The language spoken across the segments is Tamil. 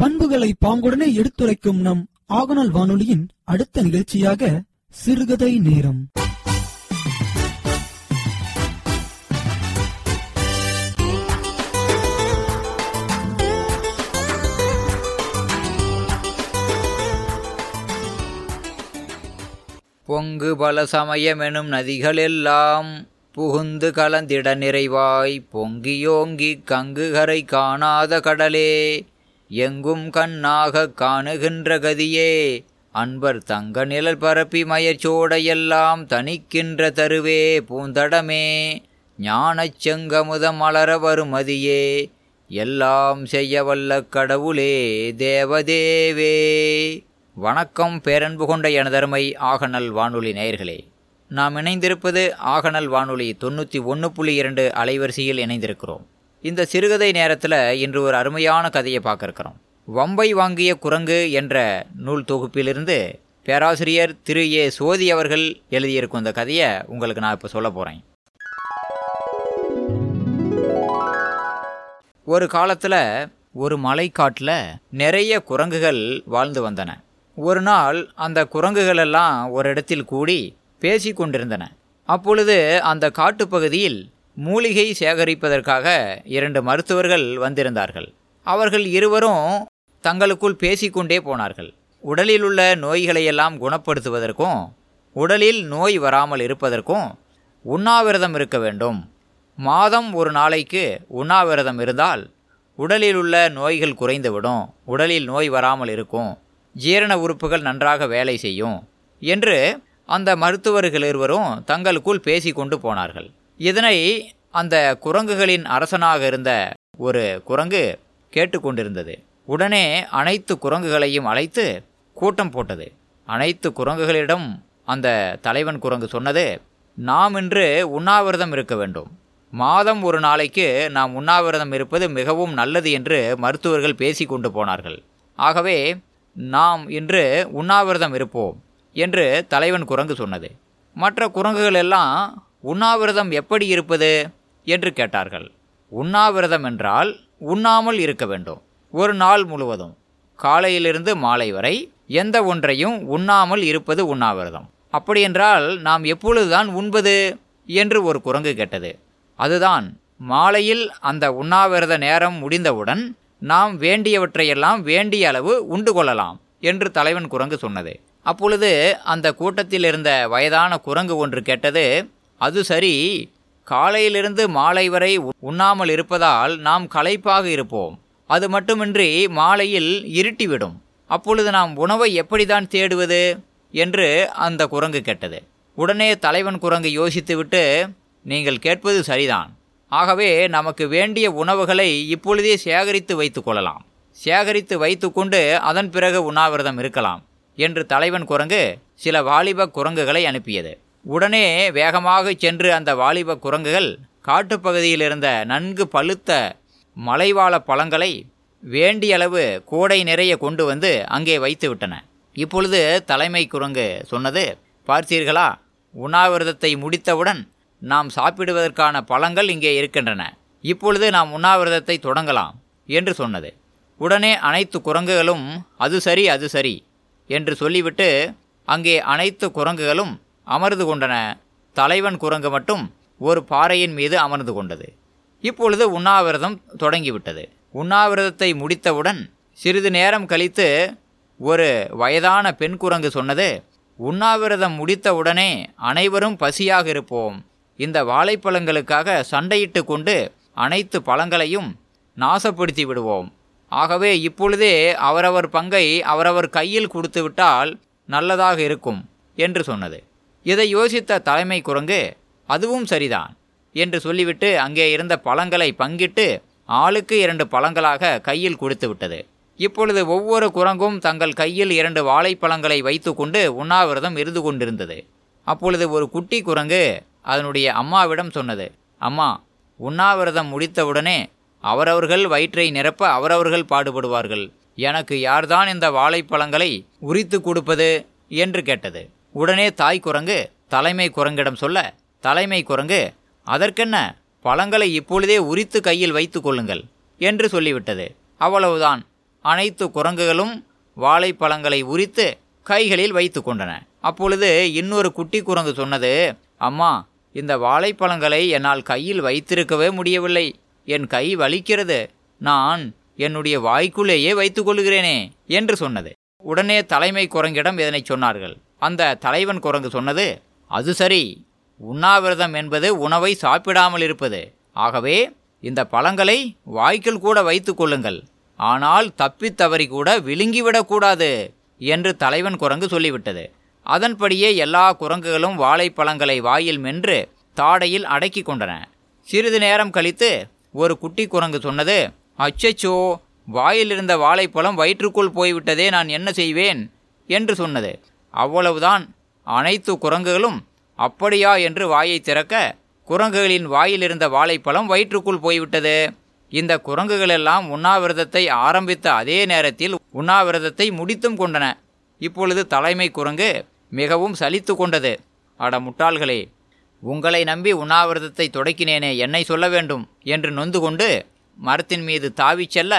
பண்புகளை பாங்குடனே எடுத்துரைக்கும் நம் ஆகநாள் வானொலியின் அடுத்த நிகழ்ச்சியாக சிறுகதை நேரம். பொங்கு பல சமயமெனும் நதிகளெல்லாம் புகுந்து கலந்திட நிறைவாய். பொங்கியோங்கி கங்குகரை காணாத கடலே எங்கும் கண்ணாகக் காணுகின்ற கதியே. அன்பர் தங்க நிழல் பரப்பி மயச்சோடையெல்லாம் தணிக்கின்ற தருவே பூந்தடமே. ஞானச் செங்கமுதம் மலர வருமதியே. எல்லாம் செய்ய வல்ல கடவுளே தேவதேவே. வணக்கம் பேரன்பு கொண்ட எனதருமை ஆகநல் வானொலி நேயர்களே. நாம் இணைந்திருப்பது ஆகநல் வானொலி தொண்ணூற்றி ஒன்று புள்ளி இரண்டு அலைவரிசையில் இணைந்திருக்கிறோம். இந்த சிறுகதை நேரத்தில் இன்று ஒரு அருமையான கதையை பார்க்க வம்பை வாங்கிய குரங்கு என்ற நூல் தொகுப்பிலிருந்து பேராசிரியர் திரு. ஏ. சோதி அவர்கள் எழுதியிருக்கும் இந்த கதையை உங்களுக்கு நான் இப்போ சொல்ல போகிறேன் ஒரு காலத்தில் ஒரு மலைக்காட்டில் நிறைய குரங்குகள் வாழ்ந்து வந்தன. ஒரு நாள் அந்த குரங்குகளெல்லாம் ஒரு இடத்தில் கூடி பேசி கொண்டிருந்தன. அப்பொழுது அந்த காட்டுப்பகுதியில் மூலிகை சேகரிப்பதற்காக இரண்டு மருத்துவர்கள் வந்திருந்தார்கள். அவர்கள் இருவரும் தங்களுக்குள் பேசிக்கொண்டே போனார்கள். உடலில் உள்ள நோய்களையெல்லாம் குணப்படுத்துவதற்கும் உடலில் நோய் வராமல் இருப்பதற்கும் உண்ணாவிரதம் இருக்க வேண்டும். மாதம் ஒரு நாளைக்கு உண்ணாவிரதம் இருந்தால் உடலில் உள்ள நோய்கள் குறைந்துவிடும். உடலில் நோய் வராமல் இருக்கும். ஜீரண உறுப்புகள் நன்றாக வேலை செய்யும் என்று அந்த மருத்துவர்கள் இருவரும் தங்களுக்குள் பேசிக்கொண்டு போனார்கள். இதனை அந்த குரங்குகளின் அரசனாக இருந்த ஒரு குரங்கு கேட்டுக்கொண்டிருந்தது. உடனே அனைத்து குரங்குகளையும் அழைத்து கூட்டம் போட்டது. அனைத்து குரங்குகளிடம் அந்த தலைவன் குரங்கு சொன்னது நாம் இன்று உண்ணாவிரதம் இருக்க வேண்டும். மாதம் ஒரு நாளைக்கு நாம் உண்ணாவிரதம் இருப்பது மிகவும் நல்லது என்று மருத்துவர்கள் பேசி கொண்டு போனார்கள். ஆகவே நாம் இன்று உண்ணாவிரதம் இருப்போம் என்று தலைவன் குரங்கு சொன்னது. மற்ற குரங்குகள் எல்லாம் உண்ணாவிரதம் எப்படி இருப்பது? என்று கேட்டார்கள். உண்ணாவிரதம் என்றால் உண்ணாமல் இருக்க வேண்டும். ஒரு நாள் முழுவதும். காலையிலிருந்து மாலை வரை எந்த ஒன்றையும் உண்ணாமல் இருப்பது உண்ணாவிரதம். அப்படியென்றால் நாம் எப்பொழுதுதான் உண்பது? என்று ஒரு குரங்கு கேட்டது. அதுதான் மாலையில் அந்த உண்ணாவிரத நேரம் முடிந்தவுடன் நாம் வேண்டியவற்றையெல்லாம் வேண்டிய அளவு உண்டு கொள்ளலாம் என்று தலைவன் குரங்கு சொன்னது. அப்பொழுது அந்த கூட்டத்தில் இருந்த வயதான குரங்கு ஒன்று கேட்டது அது சரி காலையிலிருந்து மாலை வரை உண்ணாமல் இருப்பதால் நாம் களைப்பாக இருப்போம். அது மட்டுமின்றி மாலையில் இருட்டிவிடும். அப்பொழுது நாம் உணவை எப்படிதான் தேடுவது? என்று அந்த குரங்கு கேட்டது. உடனே தலைவன் குரங்கு யோசித்துவிட்டு நீங்கள் கேட்பது சரிதான். ஆகவே நமக்கு வேண்டிய உணவுகளை இப்பொழுதே சேகரித்து வைத்து கொள்ளலாம். சேகரித்து வைத்துக்கொண்டு அதன் பிறகு உண்ணாவிரதம் இருக்கலாம். என்று தலைவன் குரங்கு சில வாலிப குரங்குகளை அனுப்பியது. உடனே வேகமாக சென்று அந்த வாலிப குரங்குகள் காட்டுப்பகுதியில் இருந்த நன்கு பழுத்த மலைவாழ பழங்களை வேண்டியளவு கூடை நிறைய கொண்டு வந்து அங்கே வைத்து விட்டன இப்பொழுது தலைமை குரங்கு சொன்னது பார்த்தீர்களா உண்ணாவிரதத்தை முடித்தவுடன் நாம் சாப்பிடுவதற்கான பழங்கள் இங்கே இருக்கின்றன. இப்பொழுது நாம் உண்ணாவிரதத்தை தொடங்கலாம் என்று சொன்னது. உடனே அனைத்து குரங்குகளும் அது சரி அது சரி என்று சொல்லிவிட்டு அங்கே அனைத்து குரங்குகளும் அமர்ந்து கொண்டன. தலைவன் குரங்கு மட்டும் ஒரு பாறையின் மீது அமர்ந்து கொண்டது. இப்பொழுது உண்ணாவிரதம் தொடங்கிவிட்டது. உண்ணாவிரதத்தை முடித்தவுடன் சிறிது நேரம் கழித்து ஒரு வயதான பெண் குரங்கு சொன்னது உண்ணாவிரதம் முடித்தவுடனே அனைவரும் பசியாக இருப்போம். இந்த வாழைப்பழங்களுக்காக சண்டையிட்டு கொண்டு அனைத்து பழங்களையும் நாசப்படுத்தி விடுவோம். ஆகவே இப்பொழுதே அவரவர் பங்கை அவரவர் கையில் கொடுத்துவிட்டால் நல்லதாக இருக்கும் என்று சொன்னது. இதை யோசித்த தலைமை குரங்கு அதுவும் சரிதான் என்று சொல்லிவிட்டு அங்கே இருந்த பழங்களை பங்கிட்டு ஆளுக்கு இரண்டு பழங்களாக கையில் கொடுத்து விட்டது. இப்பொழுது ஒவ்வொரு குரங்கும் தங்கள் கையில் இரண்டு வாழைப்பழங்களை வைத்துக்கொண்டு உண்ணாவிரதம் இருந்து கொண்டிருந்தது. அப்பொழுது ஒரு குட்டி குரங்கு அதனுடைய அம்மாவிடம் சொன்னது அம்மா உண்ணாவிரதம் முடித்தவுடனே அவரவர்கள் வயிற்றை நிரப்ப அவரவர்கள் பாடுபடுவார்கள். எனக்கு யார்தான் இந்த வாழைப்பழங்களை உரித்து கொடுப்பது? என்று கேட்டது. உடனே தாய் குரங்கு தலைமை குரங்கிடம் சொல்ல தலைமை குரங்கு அதற்கென்ன? பழங்களை இப்பொழுதே உரித்து கையில் வைத்து கொள்ளுங்கள் என்று சொல்லிவிட்டது. அவ்வளவுதான். அனைத்து குரங்குகளும் வாழைப்பழங்களை உரித்து கைகளில் வைத்து கொண்டன. அப்பொழுது இன்னொரு குட்டி குரங்கு சொன்னது அம்மா இந்த வாழைப்பழங்களை என்னால் கையில் வைத்திருக்கவே முடியவில்லை. என் கை வலிக்கிறது. நான் என்னுடைய வாய்க்குள்ளேயே வைத்துக்கொள்கிறேனே என்று சொன்னது. உடனே தலைமை குரங்கிடம் இதனை சொன்னார்கள். அந்த தலைவன் குரங்கு சொன்னது அது சரி உண்ணாவிரதம் என்பது உணவை சாப்பிடாமல் இருப்பது. ஆகவே இந்த பழங்களை வாய்க்கில் கூட வைத்து கொள்ளுங்கள். ஆனால் தப்பித்தவறி கூட விழுங்கிவிடக்கூடாது என்று தலைவன் குரங்கு சொல்லிவிட்டது. அதன்படியே எல்லா குரங்குகளும் வாழைப்பழங்களை வாயில் மென்று தாடையில் அடக்கி கொண்டன. சிறிது நேரம் கழித்து ஒரு குட்டி குரங்கு சொன்னது அச்சச்சோ வாயிலிருந்த வாழைப்பழம் வயிற்றுக்குள் போய்விட்டதே நான் என்ன செய்வேன்? என்று சொன்னது. அவ்வளவுதான். அனைத்து குரங்குகளும் அப்படியா என்று வாயை திறக்க குரங்குகளின் வாயிலிருந்த வாழைப்பழம் வயிற்றுக்குள் போய்விட்டது. இந்த குரங்குகளெல்லாம் உண்ணாவிரதத்தை ஆரம்பித்த அதே நேரத்தில் உண்ணாவிரதத்தை முடித்தும் கொண்டன. இப்பொழுது தலைமை குரங்கு மிகவும் சலித்து கொண்டது. அட முட்டாள்களே உங்களை நம்பி உண்ணாவிரதத்தை தொடக்கினேனே என்னை சொல்ல வேண்டும் என்று நொந்து கொண்டு மரத்தின் மீது தாவிச் செல்ல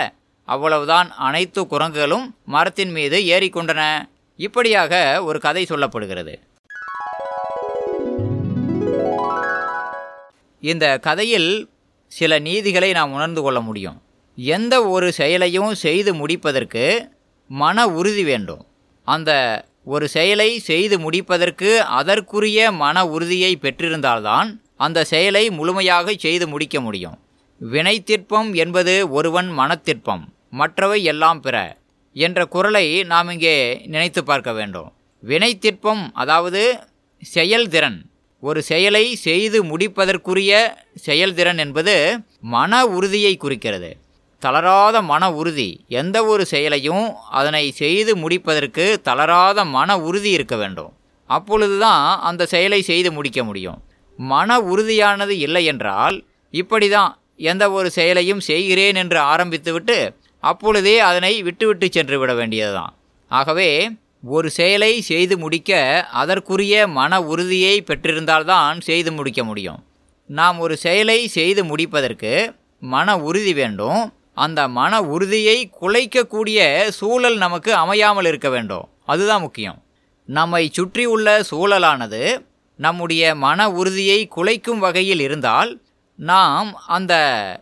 அவ்வளவுதான் அனைத்து குரங்குகளும் மரத்தின் மீது ஏறிக்கொண்டன இப்படியாக ஒரு கதை சொல்லப்படுகிறது. இந்த கதையில் சில நீதிகளை நாம் உணர்ந்து கொள்ள முடியும். எந்த ஒரு செயலையும் செய்து முடிப்பதற்கு மன உறுதி வேண்டும். அந்த ஒரு செயலை செய்து முடிப்பதற்கு அதற்குரிய மன உறுதியை பெற்றிருந்தால்தான் அந்த செயலை முழுமையாக செய்து முடிக்க முடியும். வினைத்திற்பம் என்பது ஒருவன் மனத்திற்பம் மற்றவை எல்லாம் பிற. என்ற குரலை நாம் இங்கே நினைத்து பார்க்க வேண்டும். வினைத்திற்பம் அதாவது செயல்திறன். ஒரு செயலை செய்து முடிப்பதற்குரிய செயல்திறன் என்பது மன உறுதியை குறிக்கிறது. தளராத மன உறுதி எந்த ஒரு செயலையும் அதனை செய்து முடிப்பதற்கு தளராத மன உறுதி இருக்க வேண்டும். அப்பொழுதுதான் அந்த செயலை செய்து முடிக்க முடியும். மன உறுதியானது இல்லை என்றால் இப்படி தான் எந்த ஒரு செயலையும் செய்கிறேன் என்று ஆரம்பித்துவிட்டு அப்பொழுதே அதனை விட்டுவிட்டு சென்று விட வேண்டியதுதான். ஆகவே ஒரு செயலை செய்து முடிக்க அதற்குரிய மன உறுதியை பெற்றிருந்தால்தான் செய்து முடிக்க முடியும். நாம் ஒரு செயலை செய்து முடிப்பதற்கு மன உறுதி வேண்டும். அந்த மன உறுதியை குலைக்கக்கூடிய சூழல் நமக்கு அமையாமல் இருக்க வேண்டும். அதுதான் முக்கியம். நம்மை சுற்றியுள்ள சூழலானது நம்முடைய மன உறுதியை குலைக்கும் வகையில் இருந்தால் நாம் அந்த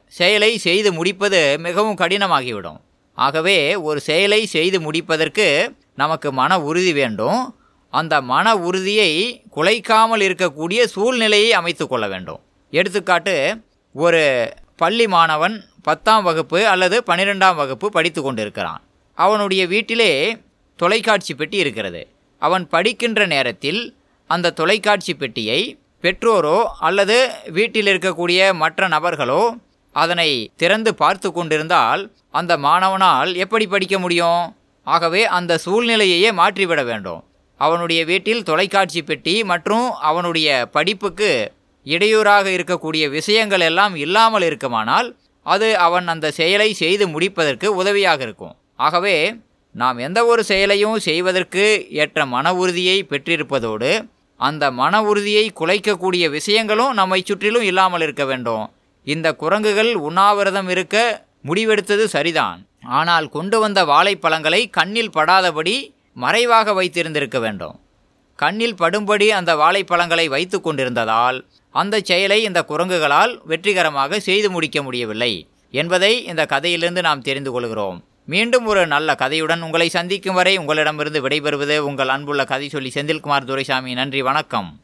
செயலை செய்து முடிப்பது மிகவும் கடினமாகிவிடும். ஆகவே ஒரு செயலை செய்து முடிப்பதற்கு நமக்கு மன உறுதி வேண்டும். அந்த மன உறுதியை குலைக்காமல் இருக்கக்கூடிய சூழ்நிலையை அமைத்து கொள்ள வேண்டும். எடுத்துக்காட்டு ஒரு பள்ளி மாணவன் பத்தாம் வகுப்பு அல்லது பன்னிரெண்டாம் வகுப்பு படித்து கொண்டிருக்கிறான். அவனுடைய வீட்டிலே தொலைக்காட்சி பெட்டி இருக்கிறது. அவன் படிக்கின்ற நேரத்தில் அந்த தொலைக்காட்சி பெட்டியை பெற்றோரோ அல்லது வீட்டில் இருக்கக்கூடிய மற்ற நபர்களோ அதனை திறந்து பார்த்து கொண்டிருந்தால் அந்த மாணவனால் எப்படி படிக்க முடியும்? ஆகவே அந்த சூழ்நிலையையே மாற்றிவிட வேண்டும். அவனுடைய வீட்டில் தொலைக்காட்சி பெட்டி மற்றும் அவனுடைய படிப்புக்கு இடையூறாக இருக்கக்கூடிய விஷயங்கள் எல்லாம் இல்லாமல் இருக்குமானால் அது அவன் அந்த செயலை செய்து முடிப்பதற்கு உதவியாக இருக்கும். ஆகவே நாம் எந்த ஒரு செயலையும் செய்வதற்கு ஏற்ற மன உறுதியை பெற்றிருப்பதோடு அந்த மன உறுதியை குலைக்கக்கூடிய விஷயங்களும் நம்மை சுற்றிலும் இல்லாமல் இருக்க வேண்டும். இந்த குரங்குகள் உண்ணாவிரதம் இருக்க முடிவெடுத்தது சரிதான். ஆனால் கொண்டு வந்த வாழைப்பழங்களை கண்ணில் படாதபடி மறைவாக வைத்திருந்திருக்க வேண்டும். கண்ணில் படும்படி அந்த வாழைப்பழங்களை வைத்து கொண்டிருந்ததால் அந்த செயலை இந்த குரங்குகளால் வெற்றிகரமாக செய்து முடிக்க முடியவில்லை என்பதை இந்த கதையிலிருந்து நாம் தெரிந்து கொள்கிறோம். மீண்டும் ஒரு நல்ல கதையுடன் உங்களை சந்திக்கும் வரை உங்களிடமிருந்து விடைபெறுவது உங்கள் அன்புள்ள கதை சொல்லி செந்தில்குமார் துரைசாமி. நன்றி வணக்கம்.